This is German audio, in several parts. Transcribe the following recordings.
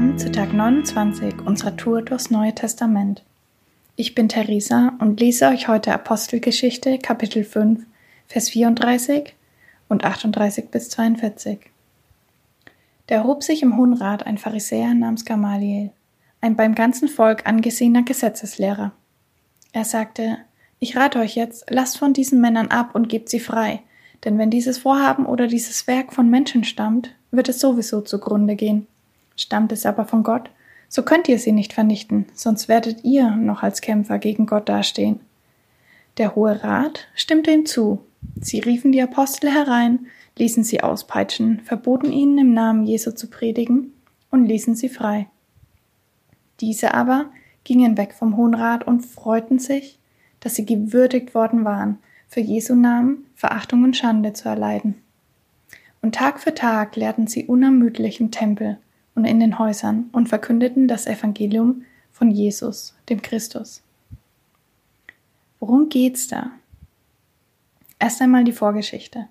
willkommen zu Tag 29 unserer Tour durchs Neue Testament. Ich bin Theresa und lese euch heute Apostelgeschichte Kapitel 5, Vers 34 und 38 bis 42. Da erhob sich im Hohen Rat ein Pharisäer namens Gamaliel, ein beim ganzen Volk angesehener Gesetzeslehrer. Er sagte, ich rate euch jetzt, lasst von diesen Männern ab und gebt sie frei, denn wenn dieses Vorhaben oder dieses Werk von Menschen stammt, wird es sowieso zugrunde gehen. Stammt es aber von Gott, so könnt ihr sie nicht vernichten, sonst werdet ihr noch als Kämpfer gegen Gott dastehen. Der Hohe Rat stimmte ihm zu. Sie riefen die Apostel herein, ließen sie auspeitschen, verboten ihnen im Namen Jesu zu predigen und ließen sie frei. Diese aber gingen weg vom Hohen Rat und freuten sich, dass sie gewürdigt worden waren, für Jesu Namen Verachtung und Schande zu erleiden. Und Tag für Tag lehrten sie unermüdlich im Tempel und in den Häusern und verkündeten das Evangelium von Jesus, dem Christus. Worum geht's da? Erst einmal die Vorgeschichte.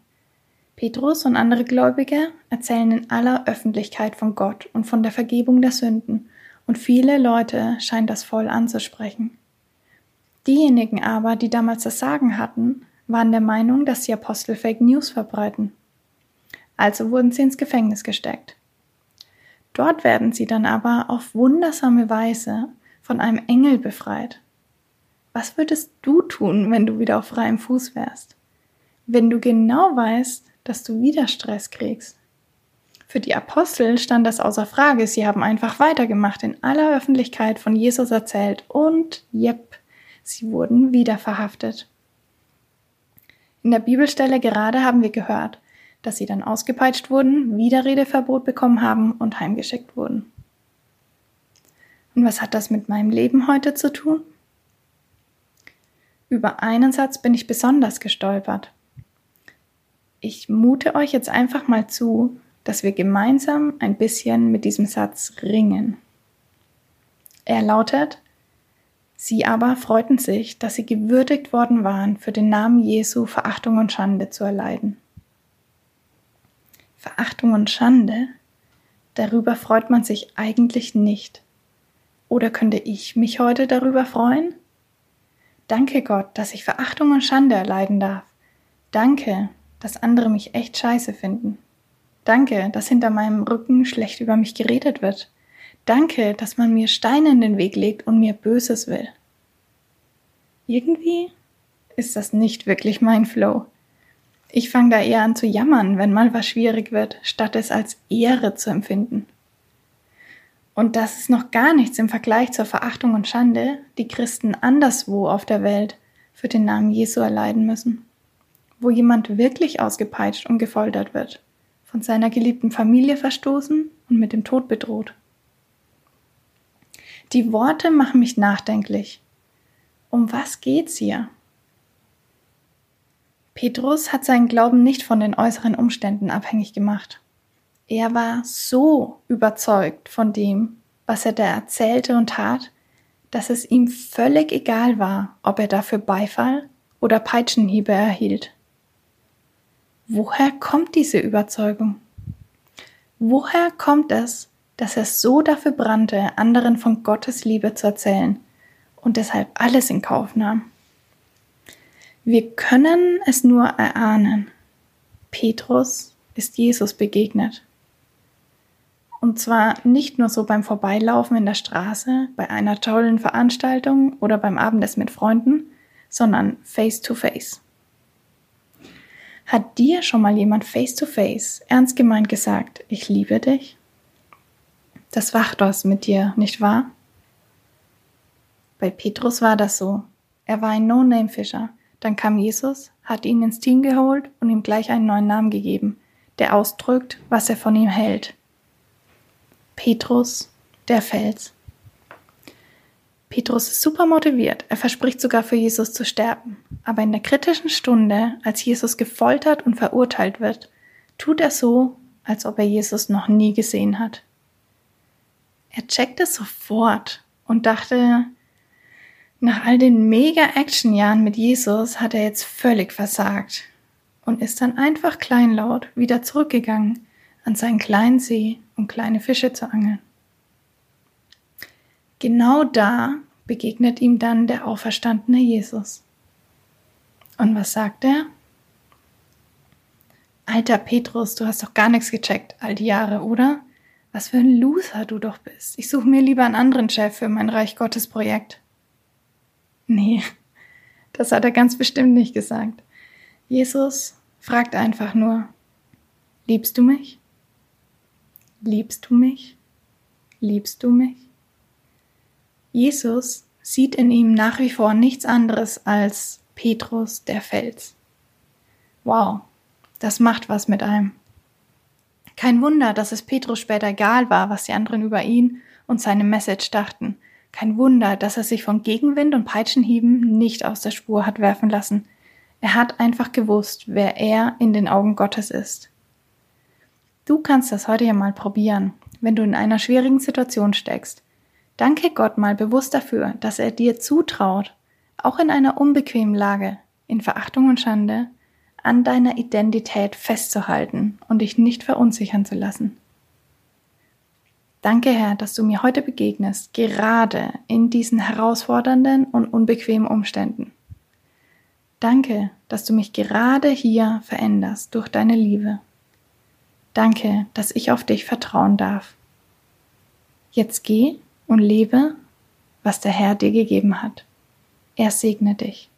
Petrus und andere Gläubige erzählen in aller Öffentlichkeit von Gott und von der Vergebung der Sünden, und viele Leute scheinen das voll anzusprechen. Diejenigen aber, die damals das Sagen hatten, waren der Meinung, dass die Apostel Fake News verbreiten. Also wurden sie ins Gefängnis gesteckt. Dort werden sie dann aber auf wundersame Weise von einem Engel befreit. Was würdest du tun, wenn du wieder auf freiem Fuß wärst? Wenn du genau weißt, dass du wieder Stress kriegst. Für die Apostel stand das außer Frage. Sie haben einfach weitergemacht, in aller Öffentlichkeit von Jesus erzählt und, jep, sie wurden wieder verhaftet. In der Bibelstelle gerade haben wir gehört, dass sie dann ausgepeitscht wurden, Widerredeverbot bekommen haben und heimgeschickt wurden. Und was hat das mit meinem Leben heute zu tun? Über einen Satz bin ich besonders gestolpert. Ich mute euch jetzt einfach mal zu, dass wir gemeinsam ein bisschen mit diesem Satz ringen. Er lautet, Sie aber freuten sich, dass sie gewürdigt worden waren, für den Namen Jesu Verachtung und Schande zu erleiden. Verachtung und Schande, darüber freut man sich eigentlich nicht. Oder könnte ich mich heute darüber freuen? Danke Gott, dass ich Verachtung und Schande erleiden darf. Danke, dass andere mich echt scheiße finden. Danke, dass hinter meinem Rücken schlecht über mich geredet wird. Danke, dass man mir Steine in den Weg legt und mir Böses will. Irgendwie ist das nicht wirklich mein Flow. Ich fange da eher an zu jammern, wenn mal was schwierig wird, statt es als Ehre zu empfinden. Und das ist noch gar nichts im Vergleich zur Verachtung und Schande, die Christen anderswo auf der Welt für den Namen Jesu erleiden müssen. Wo jemand wirklich ausgepeitscht und gefoltert wird, von seiner geliebten Familie verstoßen und mit dem Tod bedroht. Die Worte machen mich nachdenklich. Um was geht's hier? Petrus hat seinen Glauben nicht von den äußeren Umständen abhängig gemacht. Er war so überzeugt von dem, was er da erzählte und tat, dass es ihm völlig egal war, ob er dafür Beifall oder Peitschenhiebe erhielt. Woher kommt diese Überzeugung? Woher kommt es, dass er so dafür brannte, anderen von Gottes Liebe zu erzählen und deshalb alles in Kauf nahm? Wir können es nur erahnen. Petrus ist Jesus begegnet. Und zwar nicht nur so beim Vorbeilaufen in der Straße, bei einer tollen Veranstaltung oder beim Abendessen mit Freunden, sondern face to face. Hat dir schon mal jemand face to face ernst gemeint gesagt, ich liebe dich? Das wacht was mit dir, nicht wahr? Bei Petrus war das so. Er war ein No-Name-Fischer. Dann kam Jesus, hat ihn ins Team geholt und ihm gleich einen neuen Namen gegeben, der ausdrückt, was er von ihm hält. Petrus, der Fels. Petrus ist super motiviert. Er verspricht sogar für Jesus zu sterben. Aber in der kritischen Stunde, als Jesus gefoltert und verurteilt wird, tut er so, als ob er Jesus noch nie gesehen hat. Er checkt es sofort und dachte, nach all den Mega-Action-Jahren mit Jesus hat er jetzt völlig versagt und ist dann einfach kleinlaut wieder zurückgegangen an seinen kleinen See, um kleine Fische zu angeln. Genau da begegnet ihm dann der auferstandene Jesus. Und was sagt er? Alter Petrus, du hast doch gar nichts gecheckt all die Jahre, oder? Was für ein Loser du doch bist. Ich suche mir lieber einen anderen Chef für mein Reich Gottes Projekt. Nee, das hat er ganz bestimmt nicht gesagt. Jesus fragt einfach nur, liebst du mich? Liebst du mich? Liebst du mich? Jesus sieht in ihm nach wie vor nichts anderes als Petrus der Fels. Wow, das macht was mit einem. Kein Wunder, dass es Petrus später egal war, was die anderen über ihn und seine Message dachten. Kein Wunder, dass er sich von Gegenwind und Peitschenhieben nicht aus der Spur hat werfen lassen. Er hat einfach gewusst, wer er in den Augen Gottes ist. Du kannst das heute ja mal probieren, wenn du in einer schwierigen Situation steckst. Danke Gott mal bewusst dafür, dass er dir zutraut, auch in einer unbequemen Lage, in Verachtung und Schande, an deiner Identität festzuhalten und dich nicht verunsichern zu lassen. Danke, Herr, dass du mir heute begegnest, gerade in diesen herausfordernden und unbequemen Umständen. Danke, dass du mich gerade hier veränderst durch deine Liebe. Danke, dass ich auf dich vertrauen darf. Jetzt geh und lebe, was der Herr dir gegeben hat. Er segne dich.